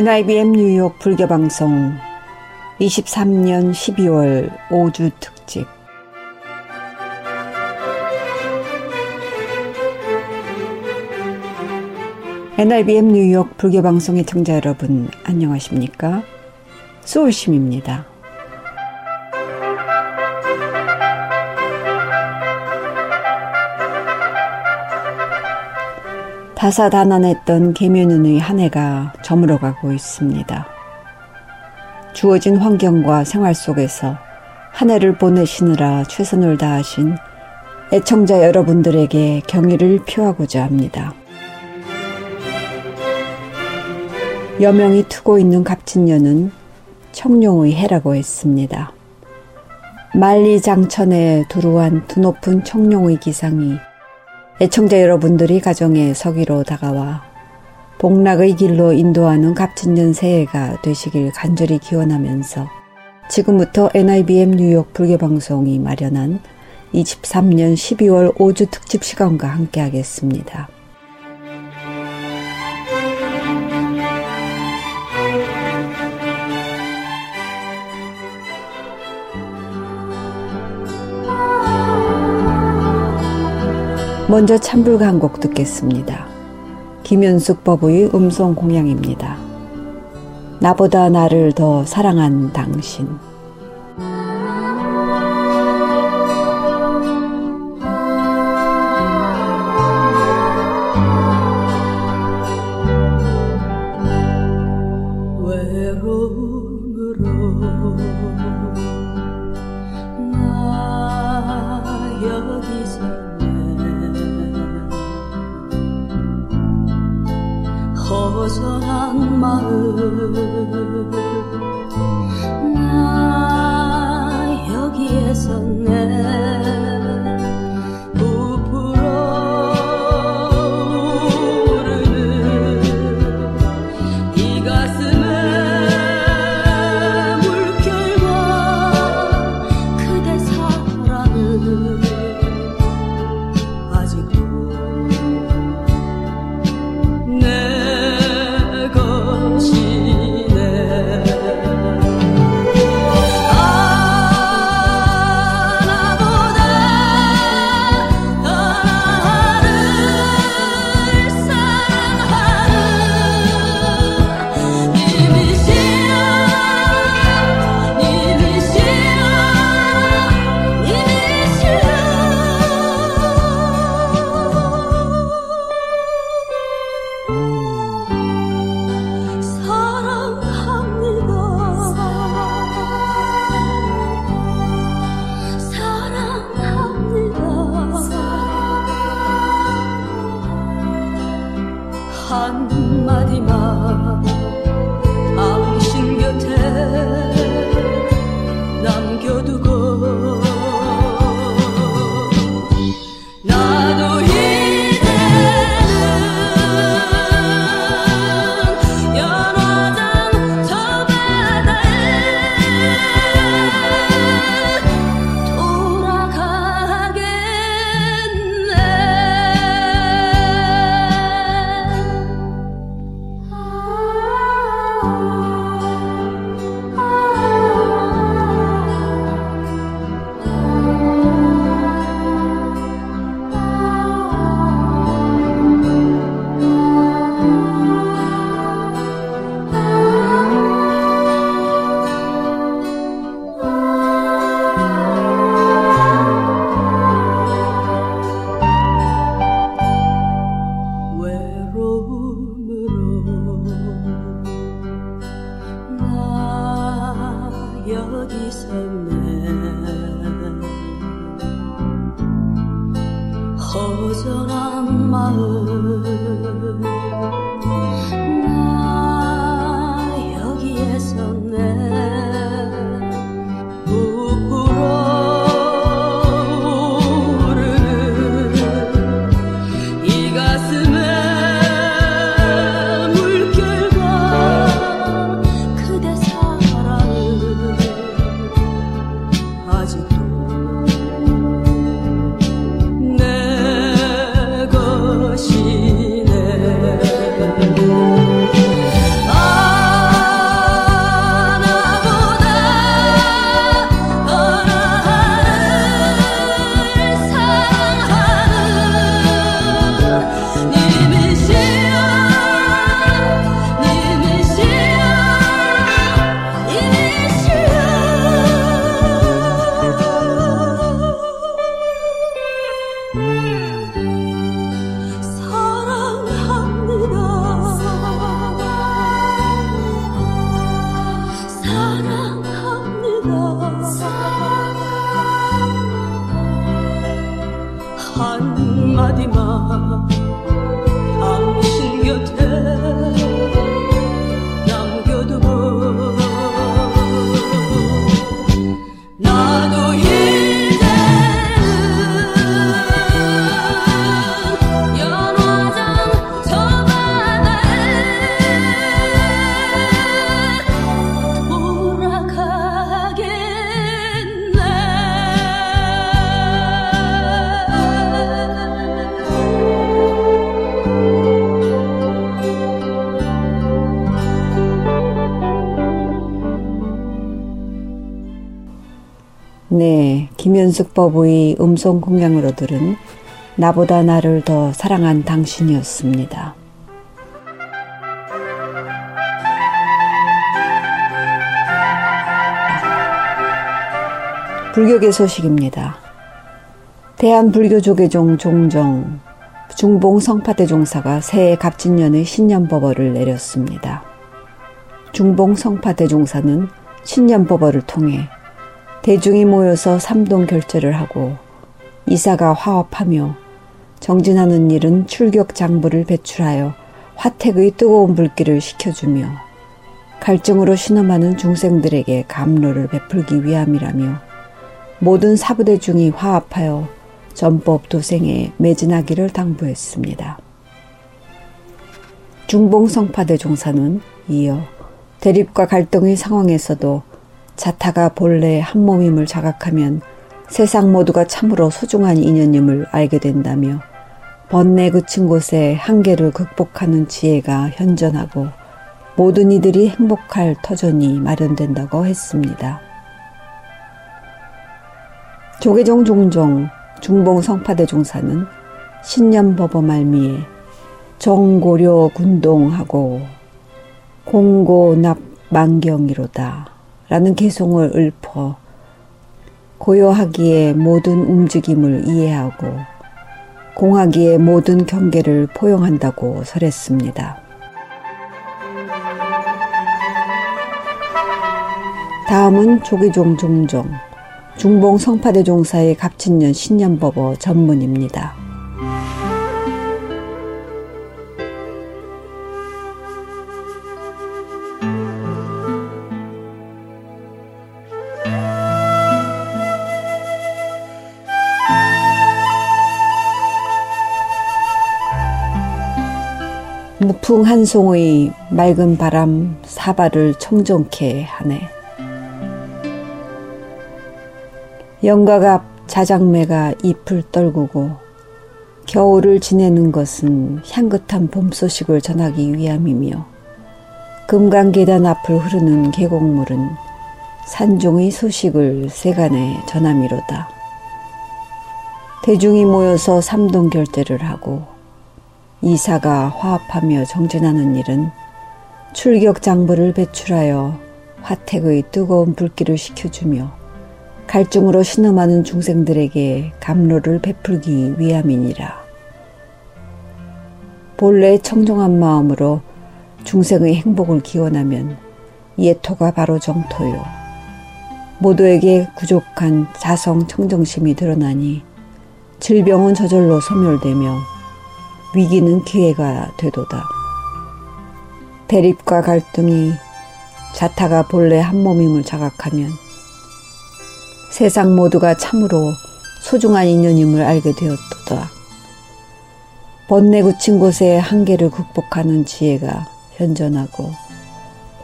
NIBM 뉴욕 불교방송 23년 12월 5주 특집 NIBM 뉴욕 불교방송의 청자 여러분 안녕하십니까? 소울심입니다. 다사다난했던 계면운의 한 해가 저물어가고 있습니다. 주어진 환경과 생활 속에서 한 해를 보내시느라 최선을 다하신 애청자 여러분들에게 경의를 표하고자 합니다. 여명이 트고 있는 갑진년은 청룡의 해라고 했습니다. 만리장천에 두루한 드높은 청룡의 기상이 애청자 여러분들이 가정의 서기로 다가와 복락의 길로 인도하는 갑진년 새해가 되시길 간절히 기원하면서 지금부터 NIBM 뉴욕 불교방송이 마련한 23년 12월 5주 특집 시간과 함께하겠습니다. 먼저 찬불가 한 곡 듣겠습니다. 김현숙 법의 음성 공양입니다. 나보다 나를 더 사랑한 당신. 喊妈的妈 네, 김현숙 법의 음성 공양으로 들은 나보다 나를 더 사랑한 당신이었습니다. 불교계 소식입니다. 대한불교조계종 종정 중봉 성파대 종사가 새해 갑진년의 신년법어를 내렸습니다. 중봉 성파대 종사는 신년법어를 통해 대중이 모여서 삼동 결제를 하고 이사가 화합하며 정진하는 일은 출격 장부를 배출하여 화택의 뜨거운 불길을 식혀주며 갈증으로 신음하는 중생들에게 감로를 베풀기 위함이라며 모든 사부대 중이 화합하여 전법 도생에 매진하기를 당부했습니다. 중봉성파대 종사는 이어 대립과 갈등의 상황에서도 자타가 본래 한 몸임을 자각하면 세상 모두가 참으로 소중한 인연임을 알게 된다며 번뇌 그친 곳에 한계를 극복하는 지혜가 현존하고 모든 이들이 행복할 터전이 마련된다고 했습니다. 조계종 종종 중봉 성파대 종사는 신년법어 말미에 정고려 군동하고 공고납 만경이로다 라는 개송을 읊어 고요하기에 모든 움직임을 이해하고 공하기에 모든 경계를 포용한다고 설했습니다. 다음은 조기종 종종 중봉 성파대 종사의 갑진년 신년법어 전문입니다. 풍 한 송의 맑은 바람 사발을 청정케 하네. 영각 앞 자작매가 잎을 떨구고 겨울을 지내는 것은 향긋한 봄 소식을 전하기 위함이며 금강 계단 앞을 흐르는 계곡물은 산종의 소식을 세간에 전함이로다. 대중이 모여서 삼동 결제를 하고 이사가 화합하며 정진하는 일은 출격 장부를 배출하여 화택의 뜨거운 불길을 식혀주며 갈증으로 신음하는 중생들에게 감로를 베풀기 위함이니라. 본래 청정한 마음으로 중생의 행복을 기원하면 예토가 바로 정토요. 모두에게 부족한 자성 청정심이 드러나니 질병은 저절로 소멸되며 위기는 기회가 되도다. 대립과 갈등이 자타가 본래 한 몸임을 자각하면 세상 모두가 참으로 소중한 인연임을 알게 되었도다. 번뇌 굳힌 곳에 한계를 극복하는 지혜가 현존하고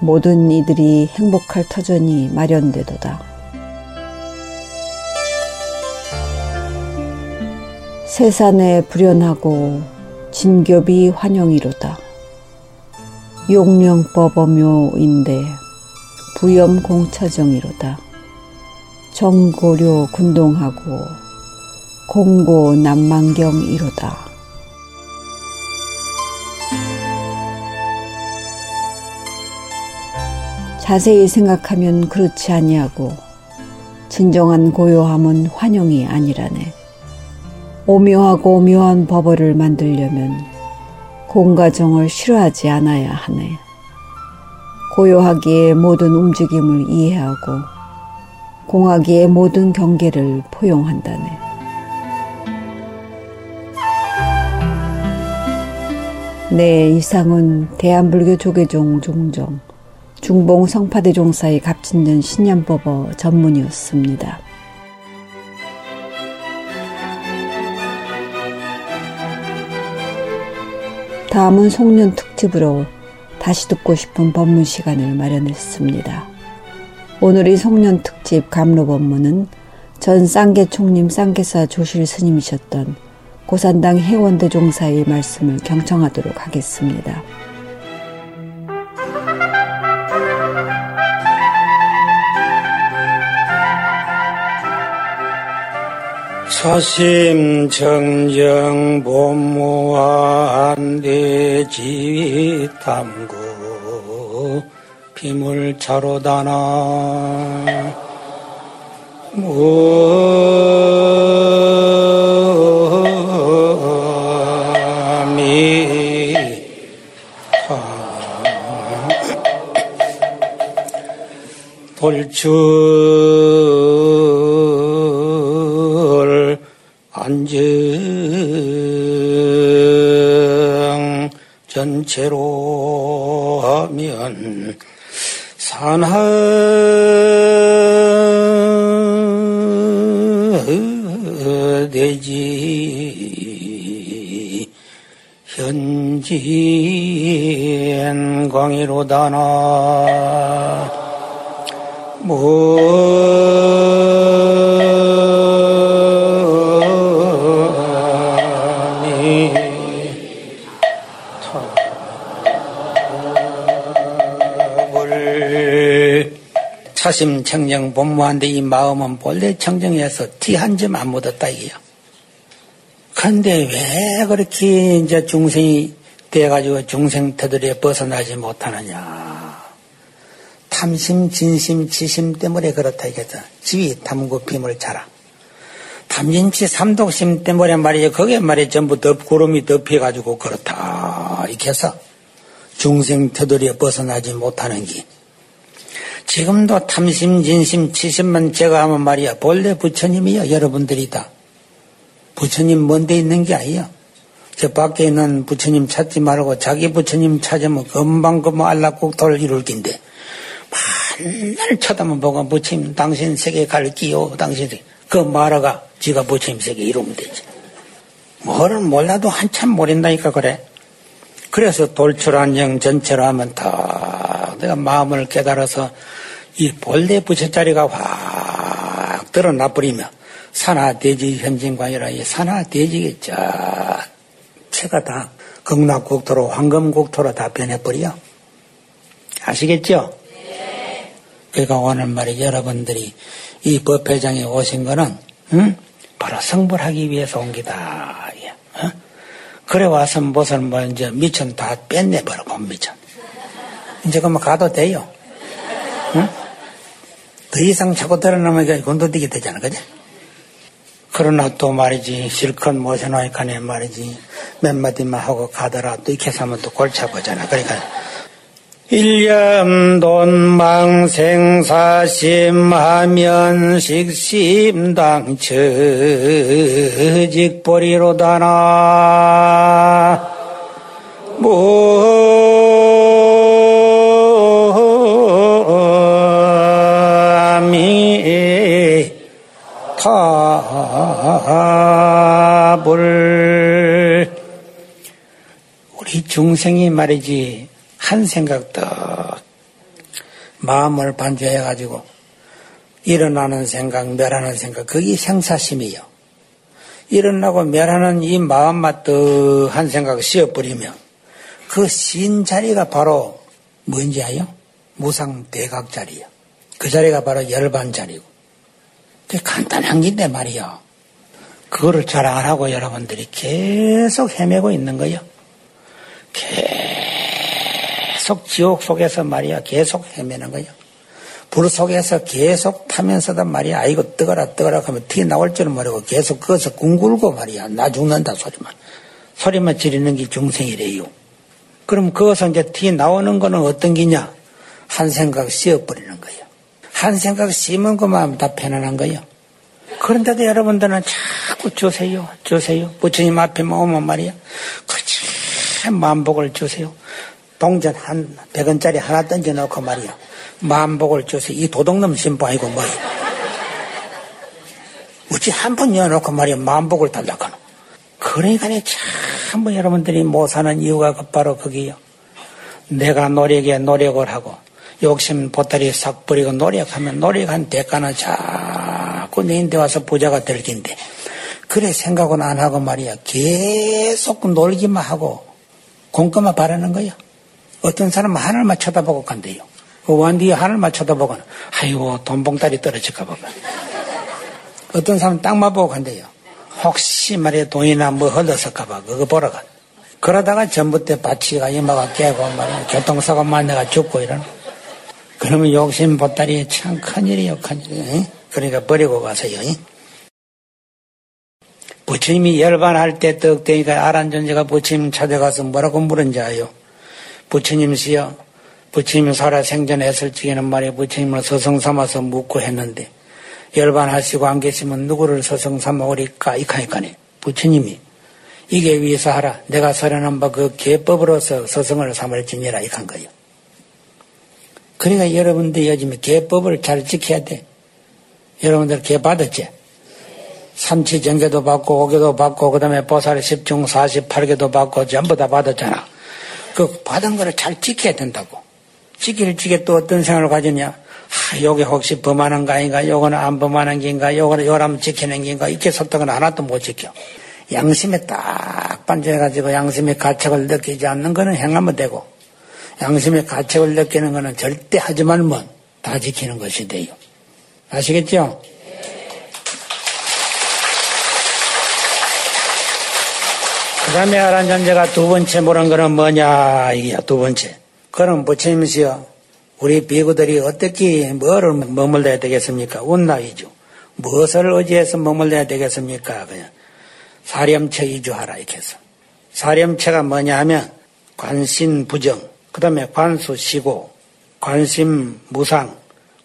모든 이들이 행복할 터전이 마련되도다. 세산에 불연하고 진교비 환영이로다. 용령법어묘인데 부염 공차정이로다. 정고려 군동하고 공고 남만경이로다. 자세히 생각하면 그렇지 아니하고 진정한 고요함은 환영이 아니라네. 오묘하고 묘한 법어를 만들려면 공가정을 싫어하지 않아야 하네. 고요하기에 모든 움직임을 이해하고 공학의 모든 경계를 포용한다네. 네, 이상은 대한불교 조계종 종정 중봉 성파대 종사의 값짓는 신년법어 전문이었습니다. 다음은 송년 특집으로 다시 듣고 싶은 법문 시간을 마련했습니다. 오늘의 송년 특집 감로 법문은 전 쌍계 총림 쌍계사 조실 스님이셨던 고산당 해원대 종사의 말씀을 경청하도록 하겠습니다. 사심 정정 본무한 대 지 탐구 비물 차로 다나. 돌출 전체로 하면 산하되지. 현진 광이로다나 차심 청정 본무한데 이 마음은 본래 청정해서 티 한 점 안 묻었다 이게요. 근데 왜 그렇게 이제 중생이 돼가지고 중생 터들에 벗어나지 못하느냐. 탐심, 진심, 지심 때문에 그렇다 이거죠. 지위, 탐구, 빔을 자라. 탐진치, 삼독심 때문에 말이죠. 그게 말이죠. 전부 덮, 구름이 덮여가지고 그렇다. 이렇게 해서 중생 터들에 벗어나지 못하는 게. 지금도 탐심, 진심, 치심만 제가 하면 말이야. 본래 부처님이요. 여러분들이다. 부처님 먼데 있는 게 아니야. 저 밖에 있는 부처님 찾지 말고 자기 부처님 찾으면 금방 금방 알락국토를 이룰 긴데. 맨날 쳐다만 보고 부처님 당신 세계 갈 끼요 당신이 그 말아가 지가 부처님 세계 이루면 되지 뭐를 몰라도 한참 모른다니까 그래 그래서 돌출안정 전체로 하면 다 내가 마음을 깨달아서 이 본래 부처자리가 확 드러나 버리며 산하대지 현진관이라 이 산하대지겠죠 체가 다 극락국토로 황금국토로 다 변해버려 아시겠죠? 그러니까 오늘 말이 여러분들이 이 법회장에 오신 거는 응? 바로 성불하기 위해서 온 기다. 어? 그래 와서 무슨 뭐 이제 미천 다 뺐내버려 본 미천. 이제 그만 가도 돼요. 응? 더 이상 자꾸 드러나면 건도되게 되잖아, 그지? 그러나 또 말이지 실컷 모셔놓으니까 말이지 몇 마디만 하고 가더라 또 이렇게 하면 또 골치 아프잖아. 그러니까 일념 돈망생사심하면 식심당 처직보리로다나 무 타불 우리 중생이 말이지 한 생각 딱 마음을 반주해 가지고 일어나는 생각, 멸하는 생각, 그게 생사심이요. 일어나고 멸하는 이 마음만 떡한 생각 씌어버리면 그 신 자리가 바로 뭔지 아요? 무상 대각 자리요. 그 자리가 바로 열반 자리고. 그 간단한 긴데 말이요. 그거를 하고 여러분들이 계속 헤매고 있는 거요. 계속 지옥 속에서 말이야 계속 헤매는 거예요. 불 속에서 계속 타면서도 말이야 아이고 뜨거라 뜨거라 하면 티 나올 줄은 모르고 계속 거기서 궁굴고 말이야 나 죽는다 소리만 소리만 지르는 게 중생이래요. 그럼 거기서 이제 티 나오는 거는 어떤 기냐? 한 생각 씌어버리는 거예요. 한 생각 씌면 그만 다 편안한 거예요. 그런데도 여러분들은 자꾸 주세요, 주세요. 부처님 앞에 오면 말이야. 그치, 만복을 주세요. 동전 한 100원짜리 하나 던져놓고 말이야. 만복을 줘서 이 도둑놈 신부 아니고 뭐야. 어찌 한번 열어놓고 말이야. 만복을 달라고. 그러니까 참뭐 여러분들이 못 사는 이유가 그 바로 거기요. 내가 노력에 노력을 하고 욕심 보따리 싹 버리고 노력하면 노력한 대가는 자꾸 내인데 와서 부자가 될 텐데 그래 생각은 안 하고 말이야. 계속 놀기만 하고 공금만 바라는 거야. 어떤 사람은 하늘만 쳐다보고 간대요. 그 완뒤에 하늘만 쳐다보고는 아이고 돈봉다리 떨어질까 보고. 어떤 사람은 땅만 보고 간대요. 혹시 말이야 돈이나 뭐 흘렀을까 봐 그거 보러 가. 그러다가 전부터 바치가 이마가 깨고 말이야 교통사고 만나가 죽고 이러는. 그러면 욕심 보따리 참 큰일이요 큰일. 그러니까 버리고 가세요. 부처님이 열반할 때 떡대니까 아란존재가 부처님 찾아가서 뭐라고 물은지 아요. 부처님시여 부처님 살아 생전했을 적에는 말이야 부처님을 서성 삼아서 묻고 했는데 열반하시고 안 계시면 누구를 서성 삼아 오리까 이카니까네 부처님이 이게 위해서 하라 내가 설현한 바 그 계법으로서 서성을 삼을지니라 이칸 거요. 그러니까 여러분들 요즘에 계법을 잘 지켜야 돼. 여러분들 계 받았지? 삼치 정계도 받고 오계도 받고 그 다음에 보살 10중 48개도 받고 전부 다 받았잖아. 그 받은 거를 잘 지켜야 된다고. 지킬 적에 또 어떤 생각을 가졌냐? 아, 요게 혹시 범하는 거 아닌가? 요거는 안 범하는 게인가? 요거는 요라면 지키는 게인가? 이렇게 설득은 하나도 못 지켜. 양심에 딱 반전해가지고 양심의 가책을 느끼지 않는 거는 행하면 되고 양심의 가책을 느끼는 거는 절대 하지 말면 다 지키는 것이 돼요. 아시겠죠? 그 다음에 아란전제가 두 번째 물은 거는 뭐냐, 이게 두 번째. 그럼 부처님이시여, 우리 비구들이 어떻게 뭐를 머물러야 되겠습니까? 운나이죠. 무엇을 의지해서 머물러야 되겠습니까? 그냥 사렴체 이주하라 이렇게 해서. 사렴체가 뭐냐 하면 관신 부정, 그 다음에 관수 시고, 관심 무상,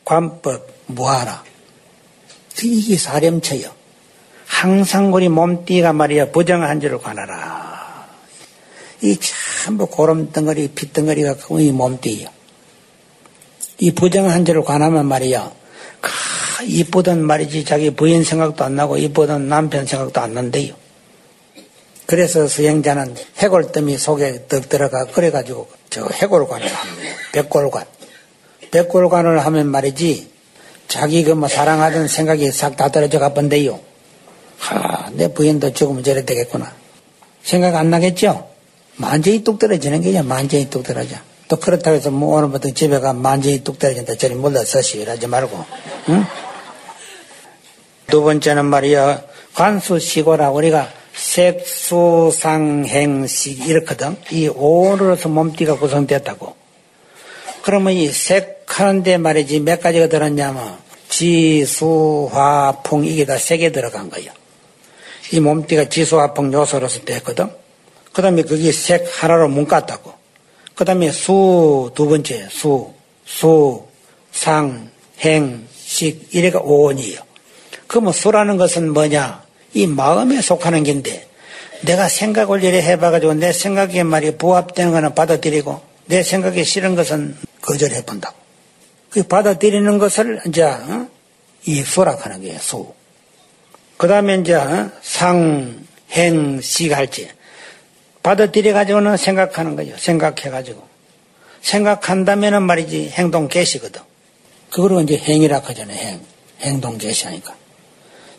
관법 무하라. 이게 사렴체요. 항상 우리 몸띠가 말이야 부정한 줄을 관하라. 이 전부 고름덩어리, 핏덩어리가 이 몸띠요. 이 부정한 줄을 관하면 말이야. 이쁘던 말이지 자기 부인 생각도 안 나고 이쁘던 남편 생각도 안 난대요. 그래서 수행자는 해골더미 속에 득 들어가 그래가지고 저 해골관을 합니다. 백골관. 백골관을 하면 말이지 자기 그 뭐 사랑하던 생각이 싹 다 떨어져 가본데요. 하, 내 부인도 죽으면 저래 되겠구나. 생각 안 나겠죠? 만전히 뚝 떨어지는 게죠. 만전히 뚝 떨어져. 또 그렇다고 해서 뭐 오늘부터 집에 가 만전히 뚝 떨어진다. 저리 물러서시. 이러지 말고. 응? 두 번째는 말이야. 관수시고라 우리가 색수상행식 이렇거든. 이 오로서 몸띠가 구성됐다고. 그러면 이 색하는데 말이지 몇 가지가 들었냐면 지수화풍 이게 다세개 들어간 거예요. 이 몸띠가 지수화풍 요소로서 됐거든. 그 다음에 그게 색 하나로 문갔다고. 그 다음에 수 두 번째 수, 수, 상, 행, 식 이래가 오원이에요. 그러면 수라는 것은 뭐냐? 이 마음에 속하는 긴데 내가 생각을 이래 해봐가지고 내 생각에 말이 부합되는 거는 받아들이고 내 생각에 싫은 것은 거절해 본다고. 그 받아들이는 것을 이제 어? 이 수락하는 거예요. 수. 그 다음에 이제 어? 상, 행, 식 할지 받아들여 가지고는 생각하는 거죠. 생각해 가지고 생각한다면은 말이지 행동 개시거든. 그거로 이제 행이라 하잖아요. 행, 행동 개시하니까.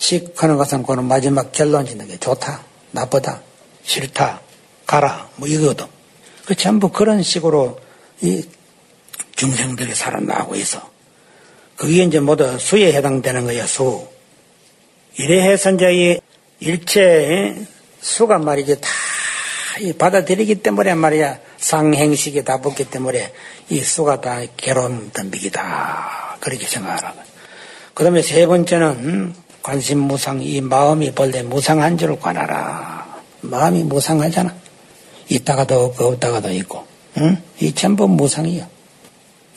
식하는 것은 그는 마지막 결론 짓는 게 좋다, 나쁘다, 싫다, 가라, 뭐 이거거든. 그 전부 그런 식으로 이 중생들이 살아나고 있어. 그게 이제 모두 수에 해당되는 거야, 수. 이래 해서 이제 이 일체 수가 말이지 다 받아들이기 때문에 말이야 상행식이 다 붙기 때문에 이 수가 다 괴로움 덤비기다. 그렇게 생각하라고. 그 다음에 세 번째는 관심 무상, 이 마음이 본래 무상한 줄을 관하라. 마음이 무상하잖아. 있다가도 없고 없다가도 있고. 응? 이 전부 무상이요.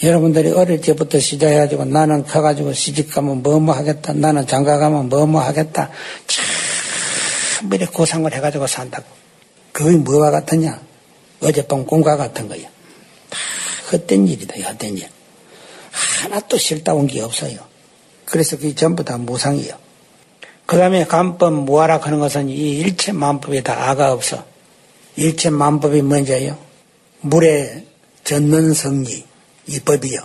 여러분들이 어릴 때부터 시작해가지고 나는 커가지고 시집가면 뭐뭐 하겠다. 나는 장가가면 뭐뭐 하겠다. 참 이렇게 고상을 해가지고 산다고. 그게 뭐가 같으냐? 어젯밤 꿈과 같은 거야. 다 헛된 일이다, 헛된 일. 하나도 싫다 온 게 없어요. 그래서 그게 전부 다 무상이요. 그 다음에 간법 무하락 하는 것은 이 일체 만법에 다 아가 없어. 일체 만법이 뭔지요? 물에 젖는 성리, 이 법이요.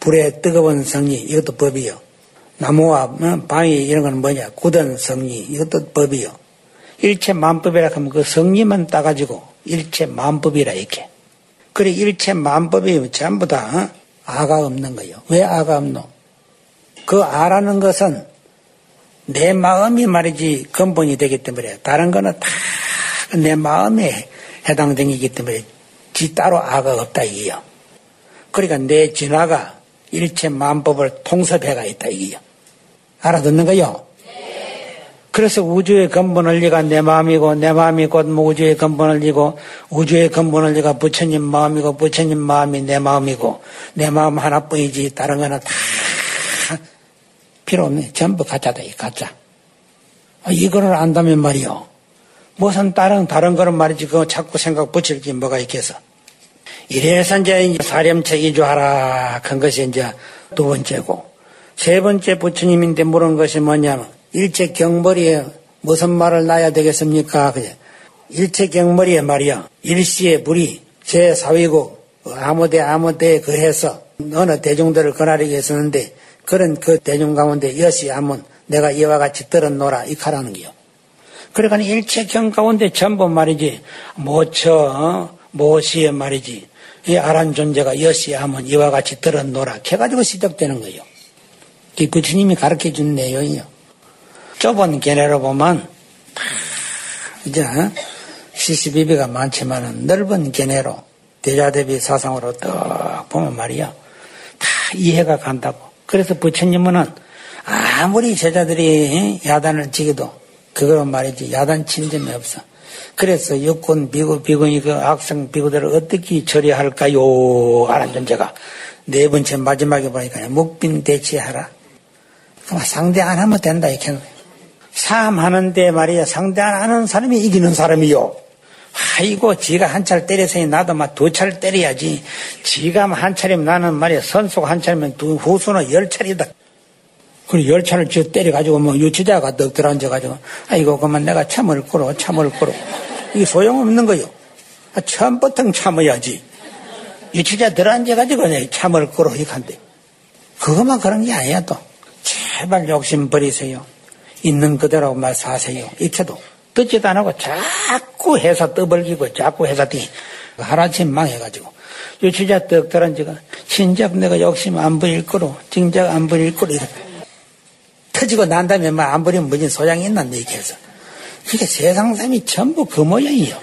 불에 뜨거운 성리, 이것도 법이요. 나무와 어, 방이 이런 건 뭐냐? 굳은 성리, 이것도 법이요. 일체 만법이라 하면 그 성리만 따가지고 일체 만법이라 이렇게. 그래, 일체 만법이 전부 다 어? 아가 없는 거예요. 왜 아가 없노? 그 아라는 것은 내 마음이 말이지 근본이 되기 때문에 다른 거는 다 내 마음에 해당되기 때문에 지 따로 아가 없다 이게요. 그러니까 내 진화가 일체 만법을 통섭해가 있다 이게요. 알아듣는 거요? 그래서 우주의 근본 원리가 내 마음이고 내 마음이 곧 우주의 근본 원리고 우주의 근본 원리가 부처님 마음이고 부처님 마음이 내 마음이고 내 마음 하나뿐이지 다른 거는 다 필요 없네. 전부 가짜다 이 가짜. 아, 이거를 안다면 말이요. 무슨 다른 다른 거는 말이지 그거 자꾸 생각 붙일 게 뭐가 있겠어. 이래서 이제 사렴체 이주하라 큰 것이 이제 두 번째고 세 번째 부처님인데 물은 것이 뭐냐면 일체 경머리에 무슨 말을 놔야 되겠습니까? 그냥 일체 경머리에 말이야. 일시에 물이 제 사위고 아무데 아무데 그해서 어느 대중들을 거나리게 했었는데 그런 그 대중 가운데 여시 하면 내가 이와 같이 들었노라 이 카라는 게요. 그러니까 일체 경 가운데 전부 말이지 모처 어? 모시에 말이지 이 아란 존재가 여시 하면 이와 같이 들었노라 해가지고 시작되는 거예요. 이 부처님이 가르쳐 준 내용이요. 좁은 견해로 보면 이제 시시비비가 많지만 넓은 견해로 대자대비 사상으로 딱 보면 말이야 다 이해가 간다고. 그래서 부처님은 아무리 제자들이 야단을 치기도 그거로 말이지 야단 친 점이 없어. 그래서 육군 비구 비군이 그 학생 비구들을 어떻게 처리할까요? 하는 존재가 네 번째 마지막에 보니까 묵빈 대치하라. 그럼 상대 안 하면 된다 이렇게 싸움 하는데 말이야 상대 안 하는 사람이 이기는 사람이요. 아이고 지가 한 차를 때려서니 나도 막 두 차를 때려야지. 지가 한 차리면 나는 말이야 선수가 한 차리면 두 후수는 열 차리다. 그리고 열 차를 쥐어 때려가지고 뭐 유치자가 넉 들어앉아가지고 아이고 그만 내가 참을 거로 참을 거로 이게 소용없는 거요. 아, 처음부터 참아야지. 유치자 들어앉아가지고 그냥 참을 거로 이간데 그것만 그런 게 아니야 또. 제발 욕심 버리세요. 있는 그대로만 사세요. 이렇게도 듣지도 안 하고 자꾸 해서 떠벌기고 자꾸 해서 뛰 하나씩 망해가지고 유치자 떡 들은 지가 진작 내가 욕심 안 부릴 거로 진작 안 부릴 거로 이렇게 터지고 난 다음에 안 부리면 무슨 소양이 있나 이렇게 해서 그게 세상 사람이 전부 그 모양이요.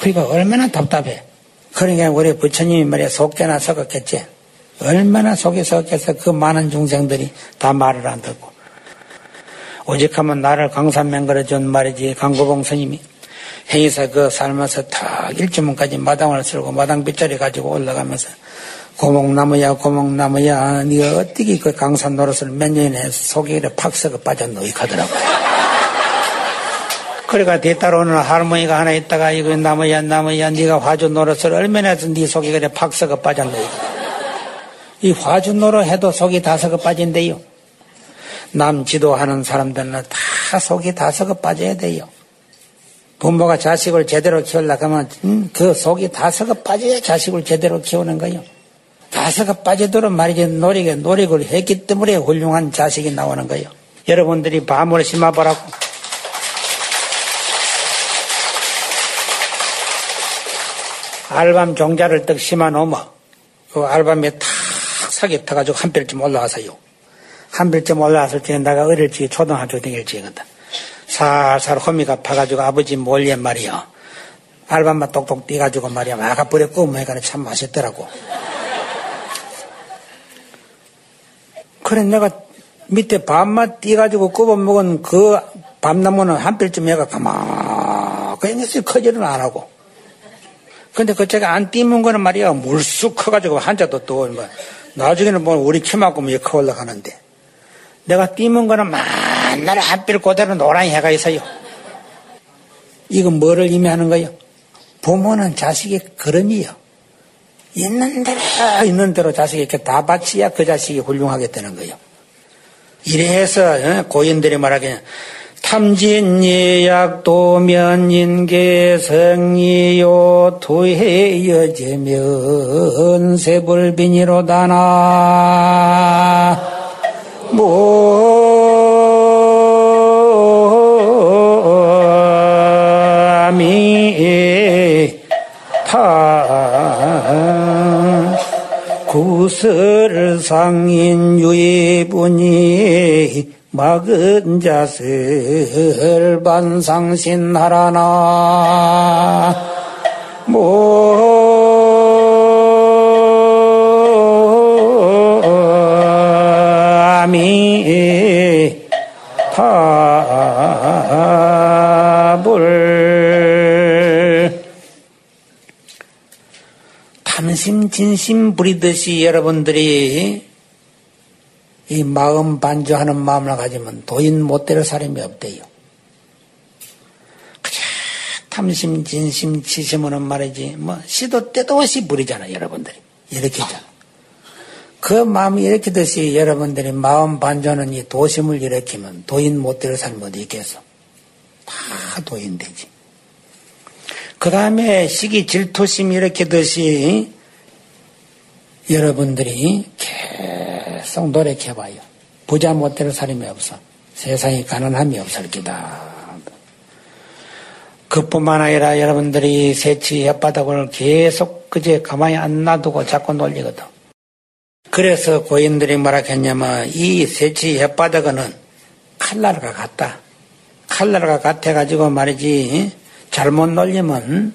그러니까 얼마나 답답해. 그러니까 우리 부처님이 말이야 속개나 썩었겠지. 얼마나 속이 썩겠어 그 많은 중생들이 다 말을 안 듣고 오직 하면 나를 강산맹거려 준 말이지 강고봉 스님이. 행의사 그 살면서 탁 일주문까지 마당을 쓸고 마당 빗자리 가지고 올라가면서 고목나무야 고목나무야 네가 어떻게 그 강산 노릇을 몇 년에 속에 팍 썩어 빠졌노 이 하더라고. 그러니까 뒤따라오는 할머니가 하나 있다가 이거 나무야 나무야 네가 화주 노릇을 얼마나 해서 네 속에 그래 팍 썩어 빠졌노 이. 화주 노릇 해도 속이 다 썩어 빠진대요 남 지도하는 사람들은 다 속이 다 썩어 빠져야 돼요. 부모가 자식을 제대로 키우려고 하면 음, 그 속이 다 썩어 빠져야 자식을 제대로 키우는 거예요. 다 썩어 빠지도록 말이지 노력에 노력을 했기 때문에 훌륭한 자식이 나오는 거예요. 여러분들이 밤을 심어보라고. 알밤 종자를 떡 심어 놓으면 그 알밤에 탁 사기 타가지고 한 뼘쯤 올라와서요. 한 별점 올라왔을 때는 내가 어릴 적에 초등학교 다닐 적이거든. 살살 호미가 파가지고 아버지 몰래 말이야. 알밤만 똑똑 띄가지고 말이야. 아가 버렸고 뭐니까 참 맛있더라고. 그래 내가 밑에 밥만 띄가지고 굽어 먹은 그 밤나무는 한 뼘쯤 해가 가만히 있어 커지는 안 하고. 근데 그 제가 안 띄면 거는 말이야 물쑥 커가지고 한자도 또 뭐. 나중에는 뭐 우리 키만큼 커 올라가는데. 내가 띄문 거는 만날 한필 그대로 노란 해가 있어요. 이건 뭐를 의미하는 거예요? 부모는 자식의 그름이요. 있는 대로, 있는 대로 자식이 이렇게 다 바치야 그 자식이 훌륭하게 되는 거예요. 이래서 어, 고인들이 말하기는 탐진예약 도면인계 성이요 도해여제면 세불빈이로다나 구설상인 유의분이 막은 자슬 반상신하라나. 모 탐심 진심 부리듯이 여러분들이 이 마음 반주하는 마음을 가지면 도인 못 되는 사람이 없대요. 그저 탐심, 진심, 치심은 말이지. 뭐 시도 때도 없이 부리잖아 여러분들이. 이렇게 잖아. 그 마음이 일으키듯이 여러분들이 마음 반주하는 이 도심을 일으키면 도인 못 되는 사람이 어디 있겠어. 다 도인 되지. 그 다음에 시기 질투심 일으키듯이 여러분들이 계속 노력해봐요. 부자 못될 사람이 없어. 세상에 가난함이 없을 기다. 그뿐만 아니라 여러분들이 새치 햇바닥을 계속 그제 가만히 안 놔두고 자꾸 놀리거든. 그래서 고인들이 뭐라 했냐면 이 새치 햇바닥은 칼날과 같다. 칼날과 같아가지고 말이지 잘못 놀리면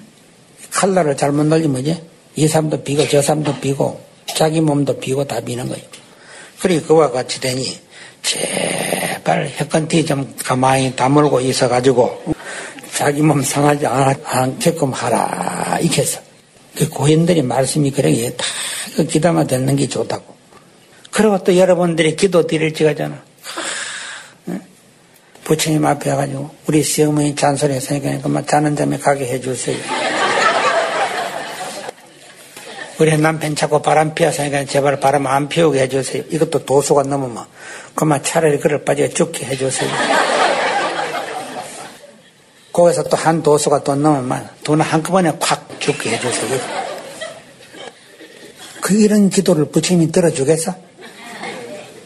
칼날을 잘못 놀리면 이제 이 사람도 비고 저 사람도 비고 자기 몸도 비고 다 비는 거예요. 그리 그와 같이 되니 제발 혈건티 좀 가만히 다물고 있어가지고 자기 몸 상하지 않게끔 하라. 이렇게 해서. 그 고인들이 말씀이 그러게 다 그 기도만 듣는 게 좋다고. 그리고 또 여러분들이 기도 드릴 지가잖아 부처님 앞에 와가지고 우리 시어머니 잔소리 했으니까 그만 자는 잠에 가게 해주세요 우리 남편 자꾸 바람 피워서니까 제발 바람 안 피우게 해주세요. 이것도 도수가 넘으면 그만 차라리 그를 빠져 죽게 해주세요. 거기서 또 한 도수가 또 넘으면 돈을 한꺼번에 콱 죽게 해주세요. 그 이런 기도를 부처님이 들어주겠어?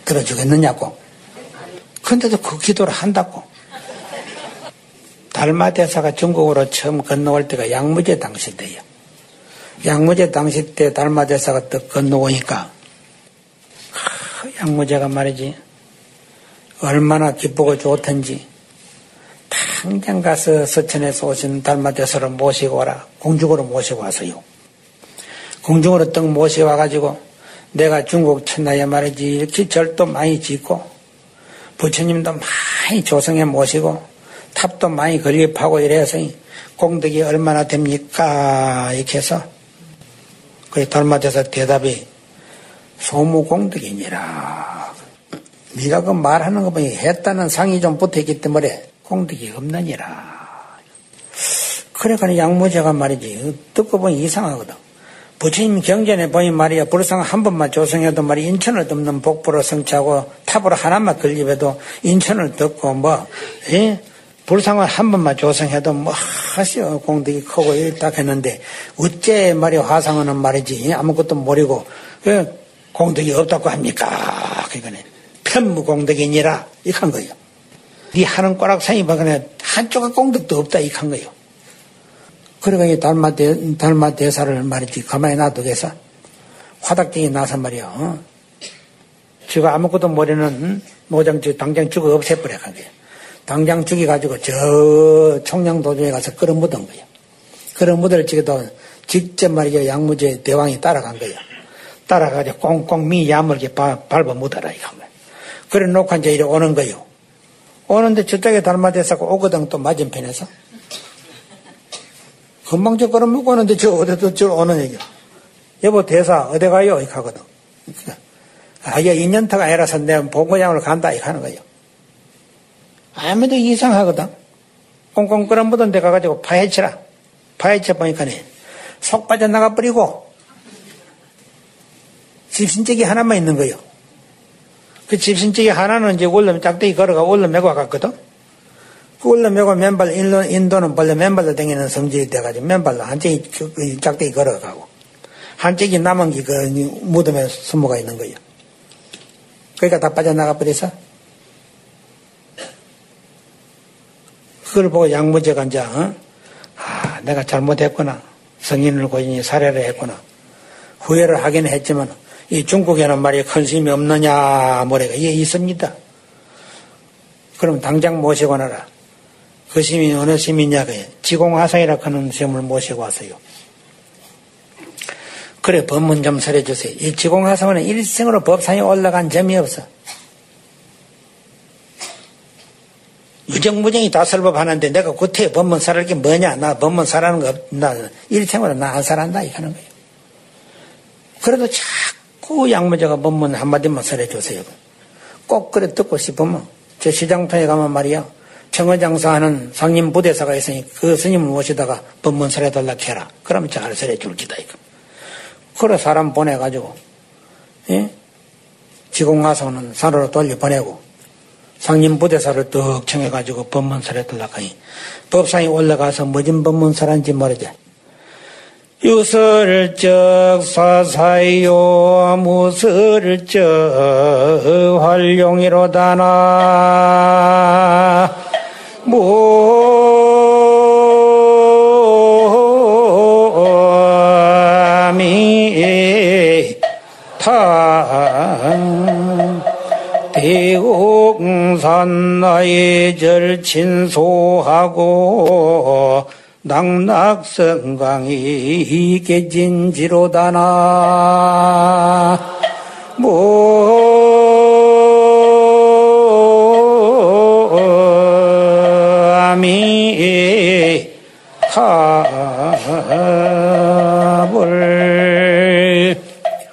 들어주겠느냐고. 근데도 그 기도를 한다고. 달마대사가 중국으로 처음 건너올 때가 양무제 당시 때요. 양무제 당시 때 달마대사가 또 건너오니까. 양무제가 말이지 얼마나 기쁘고 좋던지. 당장 가서 서천에서 오신 달마대사를 모시고 와라. 공중으로 모시고 와서요. 공중으로 떡 모시고 와가지고 내가 중국 천하에 말이지 이렇게 절도 많이 짓고 부처님도 많이 조성해 모시고 탑도 많이 건립하고 이래서 공덕이 얼마나 됩니까? 이렇게 해서 그래 달마대사 대답이 소무공덕이니라. 네가 그 말하는 거 보니 했다는 상이 좀 붙어있기 때문에 공덕이 없느니라. 그래가 양무제가 말이지 듣고 보니 이상하거든. 부처님 경전에 보니 말이야 불상 한 번만 조성해도 말이 인천을 덮는 복부로 성취하고 탑으로 하나만 건립해도 인천을 덮고 뭐 예? 불상을 한 번만 조성해도 뭐 하시오 공덕이 크고 이렇다 했는데 어째 말이 화상은 말이지 아무것도 모르고 그 공덕이 없다고 합니까? 그러니까 편무 공덕이니라 이한 거예요. 네 하는 꼬락상이 박근에 한쪽에 공덕도 없다 이한 거예요. 그러니까 이 달마 대, 달마 대사를 말이지 가만히 놔두겠어 화닥쟁이 나서 말이야. 어? 지가 아무것도 모르는 모장 당장 죽어 없애버려 간 거예요. 당장 죽여가지고 저 청량도중에 가서 끌어 묻은 거예요. 끌어 묻을 적에도 직접 말이죠. 양무제 대왕이 따라간 거예요. 따라가지고 꽁꽁 미 야물게 밟아 묻어라 이거. 그래 놓고 이제 이리 오는 거예요. 오는데 저쪽에 닮아대서고 오거든 또 맞은편에서. 금방 저 걸어 먹고 오는데 저 어디도 저 오는 얘기야. 여보 대사 어디 가요? 이렇게 하거든. 아, 이게 인연타가 아니라서 내가 본고장으로 간다 이렇게 하는 거예요. 아무도 이상하거든. 꽁꽁 끓어 묻은 데 가 가지고 파헤치라. 파헤쳐 보니까 속 빠져나가 버리고 집신적이 하나만 있는 거예요. 그 집신적이 하나는 이제 원래 짝대기 걸어가 원래 메고 갔거든. 그 메고 맨발 인도, 인도는 원래 맨발로 다니는 성질이 돼가지고 맨발로 한쪽이 그, 그 짝대기 걸어가고 한쪽이 남은 게그 무덤에 숨어가 있는 거예요. 그러니까 다 빠져나가 버려서 그걸 보고 양무제가 이제, 어? 아, 내가 잘못했구나. 성인을 고인이 살해를 했구나. 후회를 하긴 했지만, 이 중국에는 큰 스님이 없느냐, 뭐래가, 예, 있습니다. 그럼 당장 모시고 나라. 그 시민이 어느 시민이냐 그래. 지공화성이라 하는 시험을 모시고 왔어요. 그래 법문 좀 설해주세요. 이 지공화성은 일생으로 법상에 올라간 점이 없어. 유정무정이 다 설법하는데 내가 구태에 법문 살할 게 뭐냐? 나 법문 살하는 거 없, 나 일생으로 나안 살한다 이하는 거예요. 그래도 자꾸 양무자가 법문 한마디만 설해주세요. 꼭 그래 듣고 싶으면 저 시장터에 가면 말이야 청어장사하는 상님 부대사가 있으니 그 스님을 모시다가 법문 설해달라 해라. 그러면 잘 설해줄 기다 이거. 그래 사람 보내가지고 예? 지공화성은 산으로 돌려 보내고 상님 부대사를 떡 청해가지고 법문설에 들락하니 법상에 올라가서 뭐진 법문설한지 모르지 유설적 사사요 무설적 활용이로다나. 무 산 나의 절친소하고 낙낙성강이 깨진지로다나. 모미 합을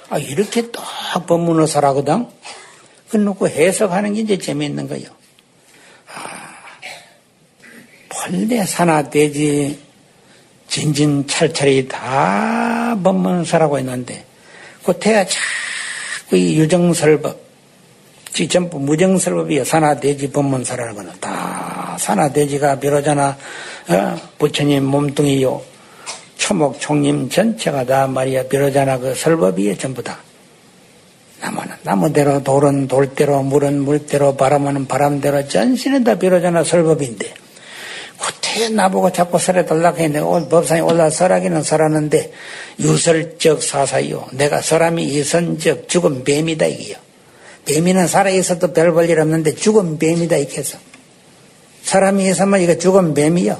아 이렇게 딱 법문을 살하거든? 그 놓고 해석하는 게 이제 재미있는 거예요. 아, 본래 산하돼지 진진 찰찰이 다 법문서라고 했는데 그태가 자꾸 이 유정설법 지 전부 무정설법이요 산하돼지 법문서라는 거는 다 산하돼지가 비로자나 어? 부처님 몸뚱이요 초목 총님 전체가 다 말이야 비로자나 그 설법이에 전부 다 나무는 나무대로 돌은 돌대로 물은 물대로 바람은 바람대로 전신은 다 비로자나 설법인데. 그때 나보고 자꾸 설에 달라고 했는데 법상에 올라 설하기는 설하는데 유설적 사사요. 내가 설함이 이선적 죽은 뱀이다 이게요. 뱀이는 살아있어도 별 볼 일 없는데 죽은 뱀이다 이렇게 해서. 사람이 있으면 이거 죽은 뱀이요.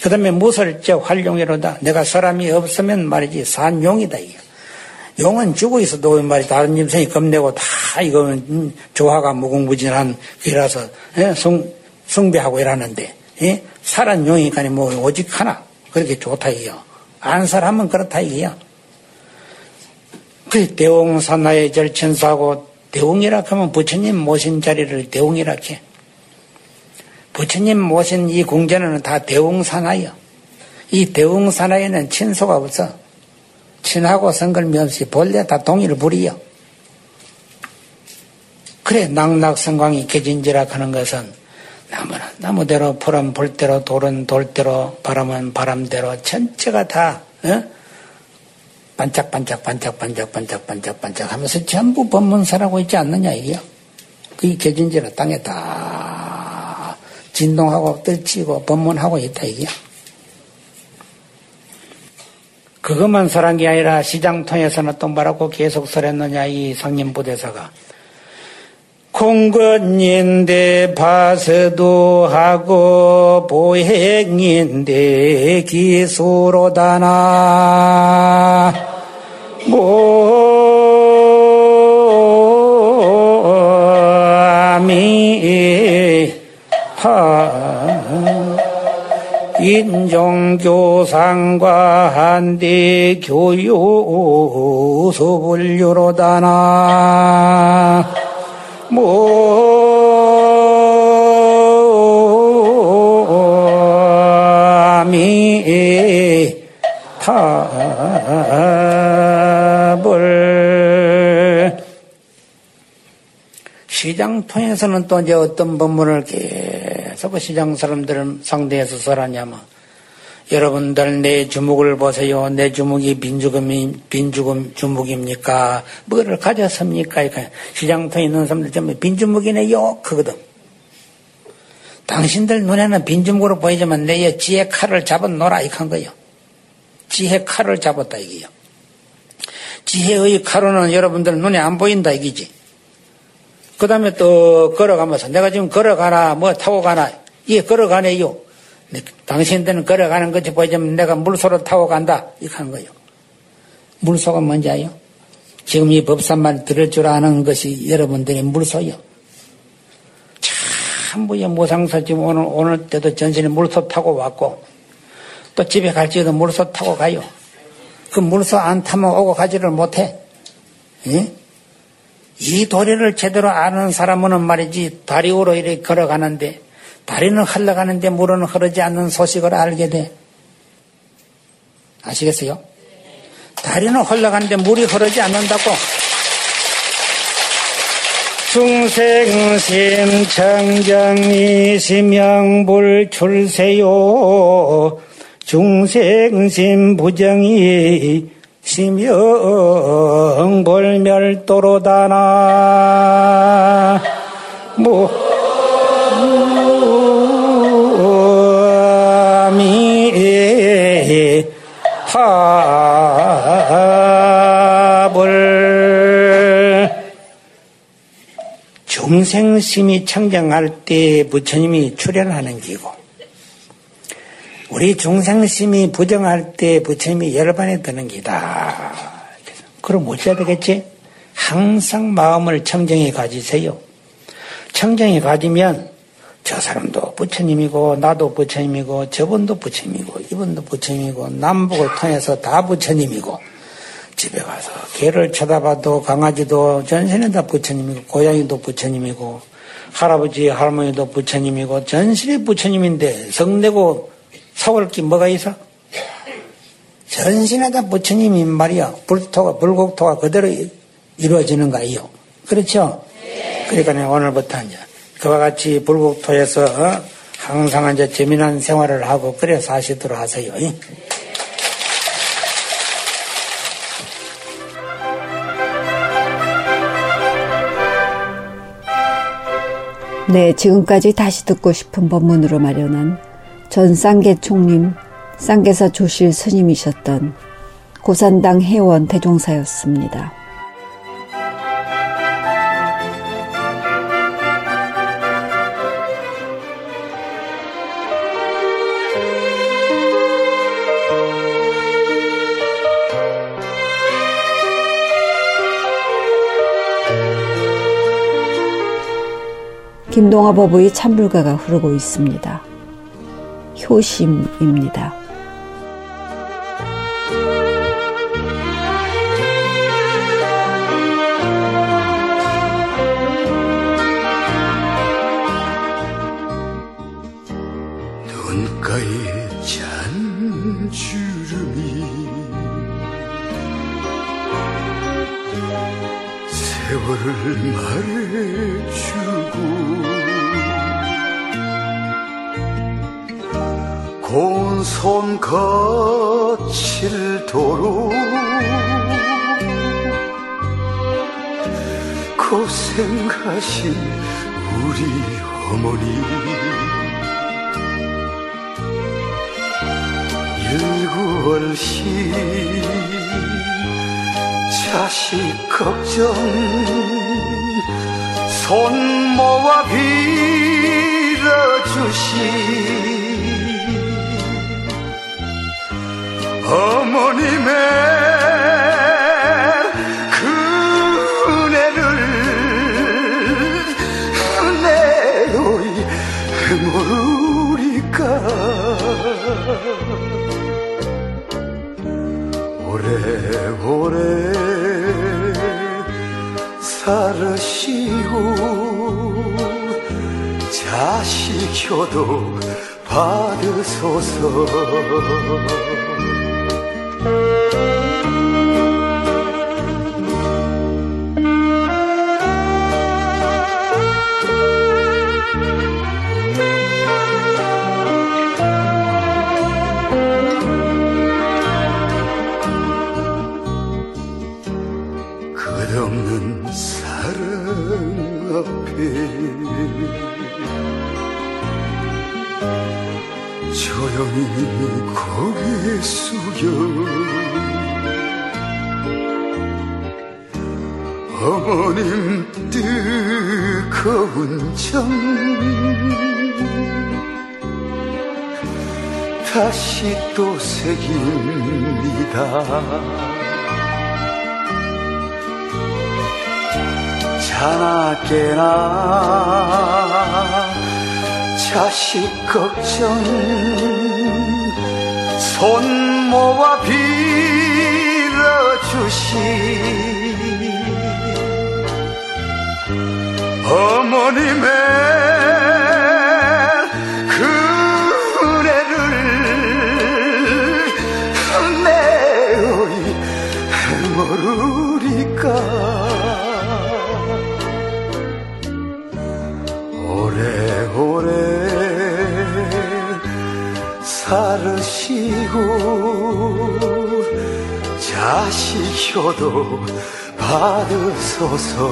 그 다음에 무설적 활용이로다. 내가 사람이 없으면 말이지 산용이다 이게 용은 죽어 있어도 말이 다른 짐승이 겁내고 다 이거는 조화가 무궁무진한 이라서 예? 숭, 숭배하고 이러는데 예? 살은 용이니까 뭐 오직 하나 그렇게 좋다 이요. 안 살하면 그렇다 이요. 그 대웅산나의 절천사고 대웅이라 하면 부처님 모신 자리를 대웅이라 해. 부처님 모신 이 궁전에는 다 대웅산하여. 이 대웅산하에는 친소가 없어. 친하고 없이 본래 다 동의를 부리요. 그래 낙낙성광이 개진지라 하는 것은 나무는 나무대로 풀은 불대로 돌은 돌대로 바람은 바람대로 전체가 다 어? 반짝반짝 반짝반짝 반짝반짝 반짝 하면서 전부 법문사라고 있지 않느냐 이게요. 그 개진지라 땅에 다 진동하고 떨치고 법문하고 있다 이게요. 그것만 설한 게 아니라 시장 통해서는 또 뭐라고 계속 설했느냐 이 상님부대사가. 공건인데 파서도 하고 보행인데 기수로다나. 모미 하 인종교상과 한대 교요소불류로다나 모미 탑을 시장 통해서는 또 이제 어떤 법문을 계속 그 시장 사람들을 상대해서 설하냐면 여러분들 내 주먹을 보세요. 내 주먹이 빈주금이 빈주금 주먹입니까? 뭐를 가졌습니까? 시장통에 있는 사람들 전부 빈주먹이네요. 그거든. 당신들 눈에는 빈주먹으로 보이지만 내 지혜 칼을 잡아 놓라 이한 거요. 지혜 칼을 잡았다 이게요. 지혜의 칼로는 여러분들 눈에 안 보인다 이기지. 그 다음에 또 걸어가면서 내가 지금 걸어가나 뭐 타고 가나 이게 걸어가네요. 당신들은 걸어가는 것이 보이자면 내가 물소를 타고 간다. 이렇게 하는 거예요. 물소가 뭔지 아요? 지금 이 법산말 들을 줄 아는 것이 여러분들의 물소요. 참부의 모상사 지금 오늘, 오늘 때도 전신에 물소 타고 왔고 또 집에 갈지도 물소 타고 가요. 그 물소 안 타면 오고 가지를 못해. 예? 이 도리를 제대로 아는 사람은 말이지 다리로 이렇게 걸어가는데 다리는 흘러가는데 물은 흐르지 않는 소식을 알게 돼. 아시겠어요? 다리는 흘러가는데 물이 흐르지 않는다고. 중생심 청정이 심명불 출세요. 중생심 부정이 심영불멸도로다나. 무미 합을 중생심이 청정할 때 부처님이 출연하는 기고 우리 중생심이 부정할 때 부처님이 열반에 드는 기다. 그럼 어찌해야 되겠지? 항상 마음을 청정히 가지세요. 청정히 가지면 저 사람도 부처님이고 나도 부처님이고 저분도 부처님이고 이분도 부처님이고 남북을 통해서 다 부처님이고 집에 가서 개를 쳐다봐도 강아지도 전신에 다 부처님이고 고양이도 부처님이고 할아버지 할머니도 부처님이고 전신이 부처님인데 성내고 게 뭐가 있어? 전신에다 부처님이 말이야. 불토가, 불국토가 그대로 이루어지는 거예요. 그렇죠? 그러니까 오늘부터 이제 그와 같이 불국토에서 어? 항상 이제 재미난 생활을 하고 그래 사시도록 하세요. 네, 지금까지 다시 듣고 싶은 법문으로 마련한 전 쌍계총님, 쌍계사 조실 스님이셨던 고산당 회원 대종사였습니다. 김동아 법의 찬불가가 흐르고 있습니다. 효심입니다. 눈가에 찬 주름이 세월을 말해주고 손 거칠 도로 고생하신 우리 어머니. 일구월시 자식 걱정 손 모아 빌어주시 어머님의 그 은혜를 내로이 모르리까. 오래오래 살으시고 자식 효도 받으소서 끝 조용히 고개 숙여 어머님 뜻 거운 정 다시 또 새깁니다. 자나 깨나 자식 걱정. 손 모아 빌어주시. 어머님의 살으시고 자식 효도 받으소서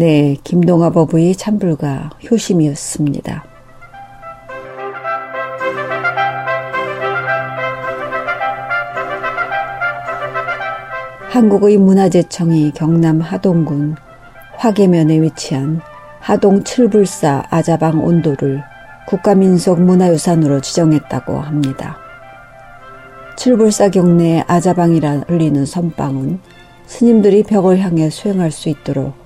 네, 김동아 법의 찬불가 효심이었습니다. 한국의 문화재청이 경남 하동군 화계면에 위치한 하동 칠불사 아자방 온도를 국가민속문화유산으로 지정했다고 합니다. 칠불사 경내의 아자방이라 불리는 선방은 스님들이 벽을 향해 수행할 수 있도록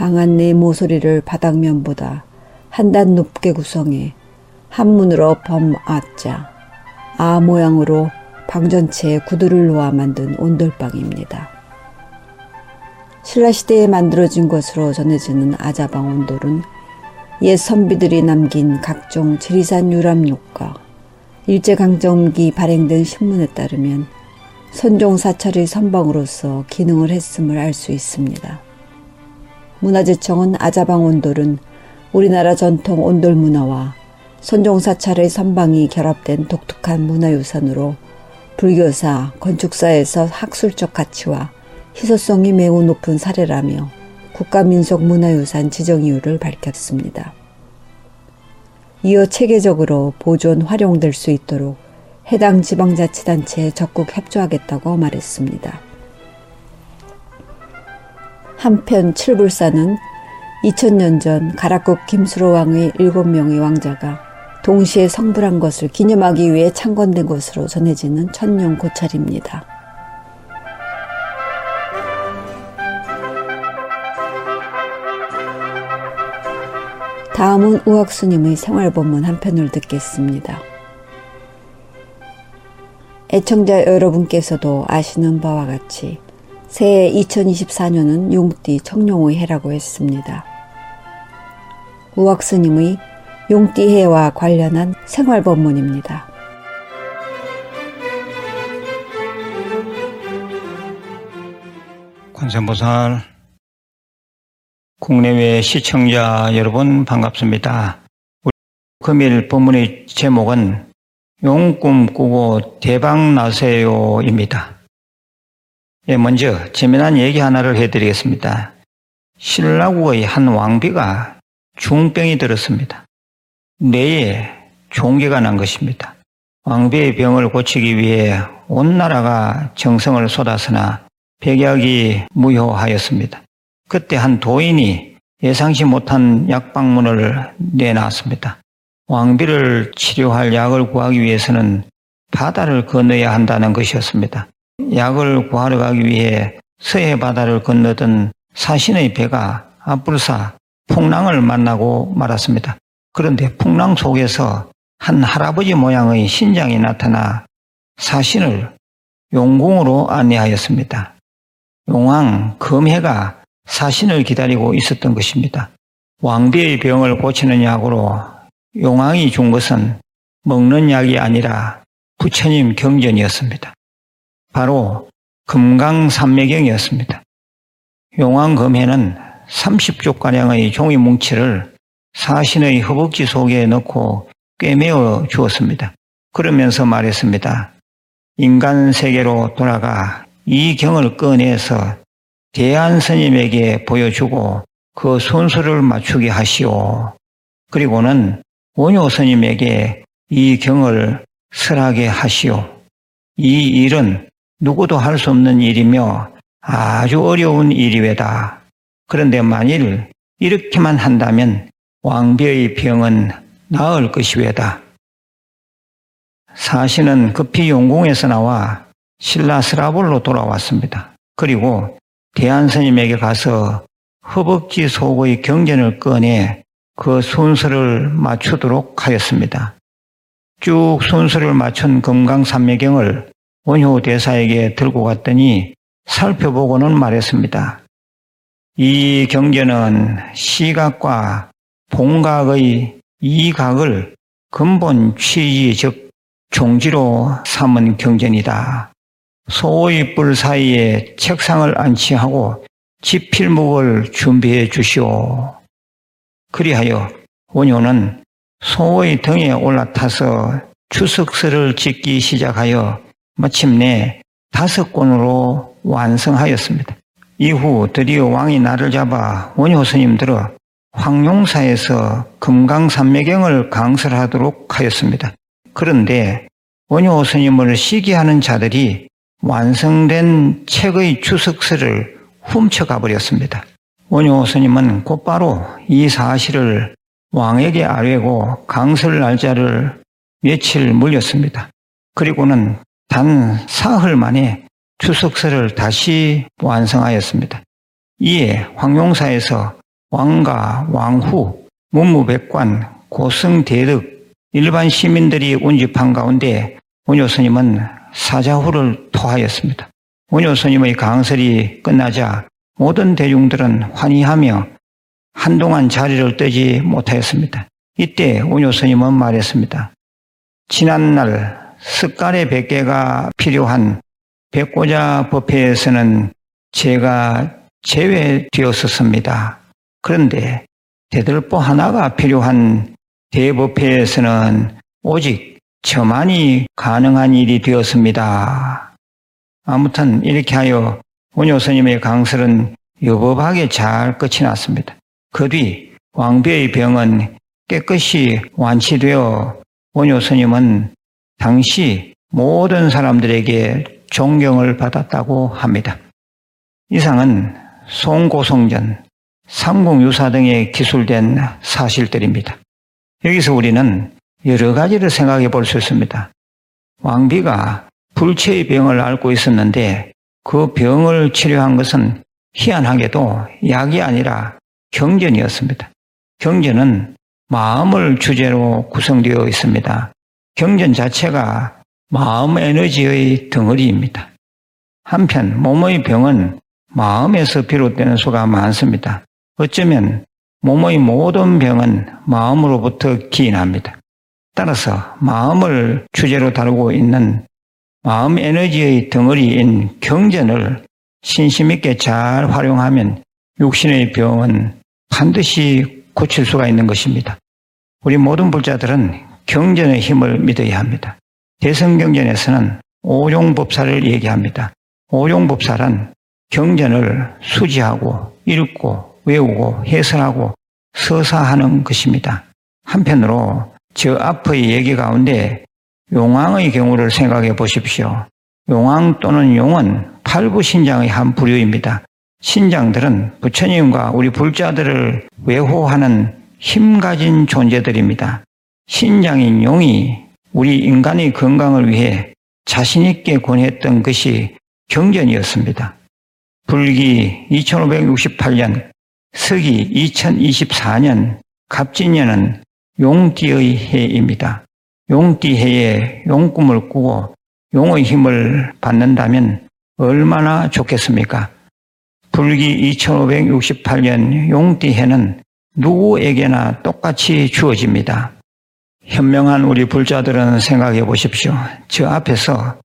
방 안내 모서리를 바닥면보다 한 단 높게 구성해 한문으로 범아자, 아 모양으로 방 전체에 구두를 놓아 만든 온돌방입니다. 신라시대에 만들어진 것으로 전해지는 아자방 온돌은 옛 선비들이 남긴 각종 지리산 유람록과 일제강점기 발행된 신문에 따르면 선종사찰의 선방으로서 기능을 했음을 알 수 있습니다. 문화재청은 아자방 온돌은 우리나라 전통 온돌 문화와 선종사찰의 선방이 결합된 독특한 문화유산으로 불교사, 건축사에서 학술적 가치와 희소성이 매우 높은 사례라며 국가민속 문화유산 지정 이유를 밝혔습니다. 이어 체계적으로 보존, 활용될 수 있도록 해당 지방자치단체에 적극 협조하겠다고 말했습니다. 한편 칠불사는 2000년 전 가락국 김수로 왕의 7명의 왕자가 동시에 성불한 것을 기념하기 위해 창건된 것으로 전해지는 천년 고찰입니다. 다음은 우학스님의 생활본문 한 편을 듣겠습니다. 애청자 여러분께서도 아시는 바와 같이 새해 2024년은 용띠 청룡의 해라고 했습니다. 우학스님의 용띠 해와 관련한 생활본문입니다. 관세보살 국내외 시청자 여러분 반갑습니다. 금일 본문의 제목은 용꿈 꾸고 대박 나세요입니다. 예, 먼저 재미난 얘기 하나를 해드리겠습니다. 신라국의 한 왕비가 중병이 들었습니다. 뇌에 종괴가 난 것입니다. 왕비의 병을 고치기 위해 온 나라가 정성을 쏟았으나 백약이 무효하였습니다. 그때 한 도인이 예상치 못한 약방문을 내놨습니다. 왕비를 치료할 약을 구하기 위해서는 바다를 건너야 한다는 것이었습니다. 약을 구하러 가기 위해 서해 바다를 건너던 사신의 배가 앞불사 풍랑을 만나고 말았습니다. 그런데 풍랑 속에서 한 할아버지 모양의 신장이 나타나 사신을 용궁으로 안내하였습니다. 용왕 금해가 사신을 기다리고 있었던 것입니다. 왕비의 병을 고치는 약으로 용왕이 준 것은 먹는 약이 아니라 부처님 경전이었습니다. 바로 금강산매경이었습니다. 용왕 금해는 30쪽가량의 종이 뭉치를 사신의 허벅지 속에 넣고 꿰매어 주었습니다. 그러면서 말했습니다. 인간 세계로 돌아가 이 경을 꺼내서 대한 스님에게 보여주고 그 순서를 맞추게 하시오. 그리고는 원효 스님에게 이 경을 설하게 하시오. 이 일은 누구도 할 수 없는 일이며 아주 어려운 일이외다. 그런데 만일 이렇게만 한다면 왕비의 병은 나을 것이외다. 사신은 급히 용궁에서 나와 신라 스라볼로 돌아왔습니다. 그리고 대한스님에게 가서 허벅지 속의 경전을 꺼내 그 순서를 맞추도록 하였습니다. 쭉 순서를 맞춘 금강산매경을 원효 대사에게 들고 갔더니 살펴보고는 말했습니다. 이 경전은 시각과 봉각의 이각을 근본 취지 즉 종지로 삼은 경전이다. 소의 뿔 사이에 책상을 안치하고 지필목을 준비해 주시오. 그리하여 원효는 소의 등에 올라타서 추석서를 짓기 시작하여 마침내 다섯 권으로 완성하였습니다. 이후 드디어 왕이 나를 잡아 원효 스님 들어 황룡사에서 금강산매경을 강설하도록 하였습니다. 그런데 원효 스님을 시기하는 자들이 완성된 책의 추석서를 훔쳐가 버렸습니다. 원효 스님은 곧바로 이 사실을 왕에게 아뢰고 강설 날짜를 며칠 물렸습니다. 그리고는 단 사흘 만에 추석서를 다시 완성하였습니다. 이에 황룡사에서 왕과 왕후, 문무백관, 고승대득, 일반 시민들이 운집한 가운데 원효 스님은 사자후를 토하였습니다. 원효 스님의 강설이 끝나자 모든 대중들은 환희하며 한동안 자리를 뜨지 못하였습니다. 이때 원효 스님은 말했습니다. 지난날 습갈의 백개가 필요한 백고자 법회에서는 제가 제외되었었습니다. 그런데 대들보 하나가 필요한 대법회에서는 오직 저만이 가능한 일이 되었습니다. 아무튼 이렇게 하여 원효 스님의 강설은 여법하게 잘 끝이 났습니다. 그 뒤 왕비의 병은 깨끗이 완치되어 원효 스님은 당시 모든 사람들에게 존경을 받았다고 합니다. 이상은 송고성전, 삼공유사 등에 기술된 사실들입니다. 여기서 우리는 여러 가지를 생각해 볼 수 있습니다. 왕비가 불체의 병을 앓고 있었는데 그 병을 치료한 것은 희한하게도 약이 아니라 경전이었습니다. 경전은 마음을 주제로 구성되어 있습니다. 경전 자체가 마음 에너지의 덩어리입니다. 한편 몸의 병은 마음에서 비롯되는 수가 많습니다. 어쩌면 몸의 모든 병은 마음으로부터 기인합니다. 따라서 마음을 주제로 다루고 있는 마음 에너지의 덩어리인 경전을 신심 있게 잘 활용하면 육신의 병은 반드시 고칠 수가 있는 것입니다. 우리 모든 불자들은 경전의 힘을 믿어야 합니다. 대성경전에서는 오종법사를 얘기합니다. 오종법사란 경전을 수지하고 읽고 외우고 해설하고 서사하는 것입니다. 한편으로 저 앞의 얘기 가운데 용왕의 경우를 생각해 보십시오. 용왕 또는 용은 팔부 신장의 한 부류입니다. 신장들은 부처님과 우리 불자들을 외호하는 힘 가진 존재들입니다. 신장인 용이 우리 인간의 건강을 위해 자신있게 권했던 것이 경전이었습니다. 불기 2568년, 서기 2024년 갑진년은 용띠의 해입니다. 용띠 해에 용꿈을 꾸고 용의 힘을 받는다면 얼마나 좋겠습니까? 불기 2568년 용띠 해는 누구에게나 똑같이 주어집니다. 현명한 우리 불자들은 생각해 보십시오. 저 앞에서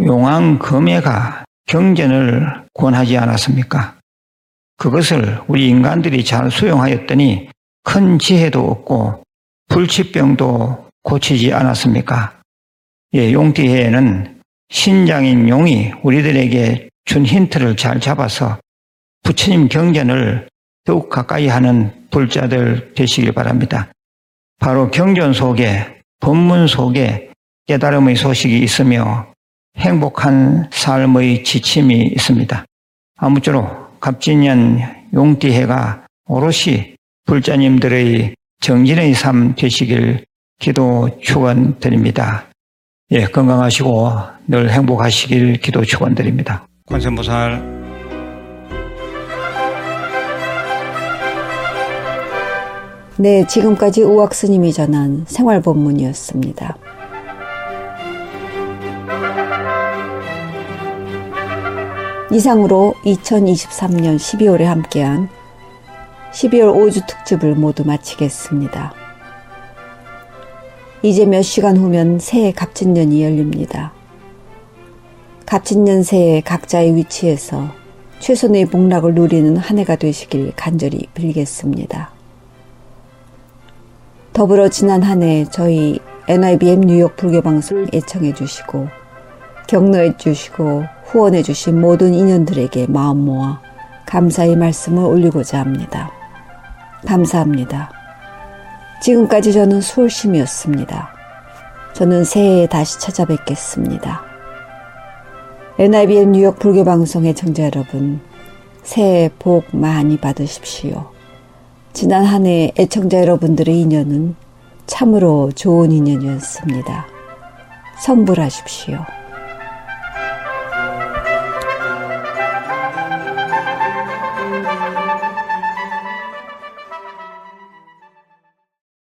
용왕 금해가 경전을 권하지 않았습니까? 그것을 우리 인간들이 잘 수용하였더니 큰 지혜도 없고 불치병도 고치지 않았습니까? 예, 용띠해에는 신장인 용이 우리들에게 준 힌트를 잘 잡아서 부처님 경전을 더욱 가까이 하는 불자들 되시길 바랍니다. 바로 경전 속에, 법문 속에 깨달음의 소식이 있으며 행복한 삶의 지침이 있습니다. 아무쪼록 갑진년 용띠해가 오롯이 불자님들의 정진의 삶 되시길 기도 축원드립니다. 예, 건강하시고 늘 행복하시길 기도 축원드립니다. 관세보살 네, 지금까지 우학 스님이 전한 생활 본문이었습니다. 이상으로 2023년 12월에 함께한 12월 5주 특집을 모두 마치겠습니다. 이제 몇 시간 후면 새해 갑진년이 열립니다. 갑진년 새해 각자의 위치에서 최선의 복락을 누리는 한 해가 되시길 간절히 빌겠습니다. 더불어 지난 한 해 저희 NIBM 뉴욕 불교방송을 애청해 주시고 격려해 주시고 후원해 주신 모든 인연들에게 마음 모아 감사의 말씀을 올리고자 합니다. 감사합니다. 지금까지 저는 수월심이었습니다. 저는 새해에 다시 찾아뵙겠습니다. NIBN 뉴욕 불교방송의 청자 여러분, 새해 복 많이 받으십시오. 지난 한 해 애청자 여러분들의 인연은 참으로 좋은 인연이었습니다. 성불하십시오.